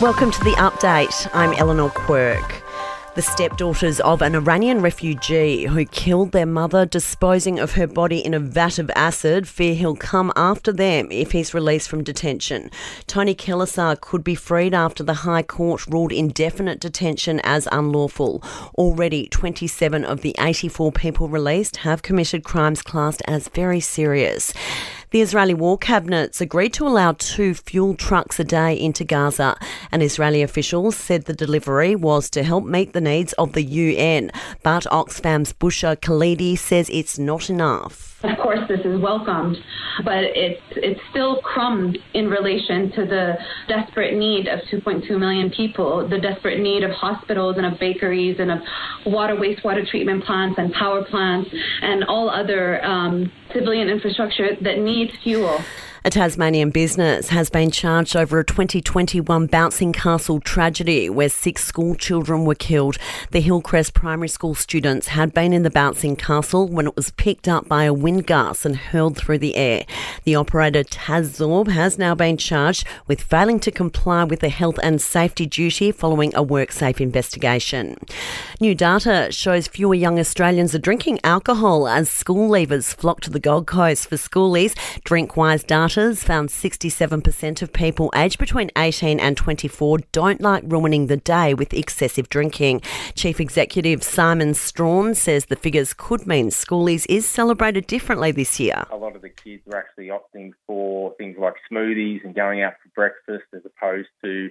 Welcome to the update. I'm Eleanor Quirk. The stepdaughters of an Iranian refugee who killed their mother, disposing of her body in a vat of acid, fear he'll come after them if he's released from detention. Tony Kelesar could be freed after the High Court ruled indefinite detention as unlawful. Already, 27 of the 84 people released have committed crimes classed as very serious. The Israeli War Cabinet's agreed to allow two fuel trucks a day into Gaza, and Israeli officials said the delivery was to help meet the needs of the UN. But Oxfam's Bushra Khalidi says it's not enough. Of course, this is welcomed, but it's it's still crumbs in relation to the desperate need of 2.2 million people, the desperate need of hospitals and of bakeries and of water, wastewater treatment plants and power plants and all other um, civilian infrastructure that needs fuel. A Tasmanian business has been charged over a 2021 Bouncing Castle tragedy where six school children were killed. The Hillcrest Primary School students had been in the Bouncing Castle when it was picked up by a wind gust and hurled through the air. The operator Taz-Zorb has now been charged with failing to comply with the health and safety duty following a WorkSafe investigation. New data shows fewer young Australians are drinking alcohol as school leavers flock to the Gold Coast for schoolies. DrinkWise data found 67% of people aged between 18 and 24 don't like ruining the day with excessive drinking. Chief Executive Simon Strahan says the figures could mean schoolies is celebrated differently this year. A lot of the kids are actually opting for things like smoothies and going out for breakfast as opposed to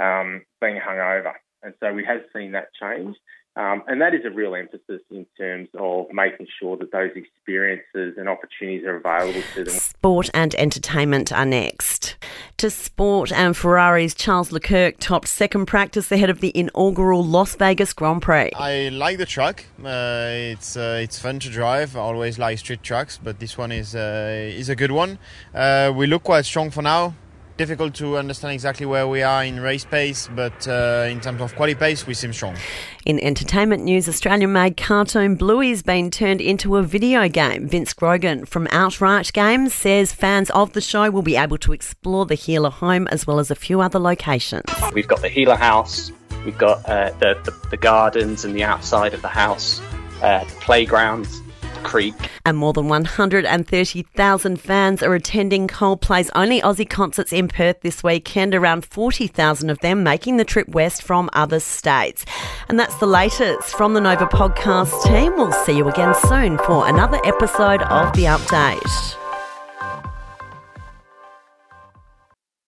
um, being hungover. And so we have seen that change. Um, and that is a real emphasis in terms of making sure that those experiences and opportunities are available to them. Sport and entertainment are next. To sport and Ferrari's Charles Leclerc topped second practice ahead of the inaugural Las Vegas Grand Prix. I like the truck. Uh, it's uh, it's fun to drive. I always like street trucks, but this one is uh, is a good one. Uh, we look quite strong for now difficult to understand exactly where we are in race pace, but uh, in terms of quality pace, we seem strong. In entertainment news, Australian made cartoon Bluey's been turned into a video game. Vince Grogan from Outright Games says fans of the show will be able to explore the Heeler home as well as a few other locations. We've got the Heeler house, we've got uh, the, the, the, gardens and the outside of the house, uh, the playgrounds the Creek. And more than 130,000 fans are attending Coldplay's only Aussie concerts in Perth this weekend, around 40,000 of them making the trip west from other states. And that's the latest from the Nova podcast team. We'll see you again soon for another episode of The Update.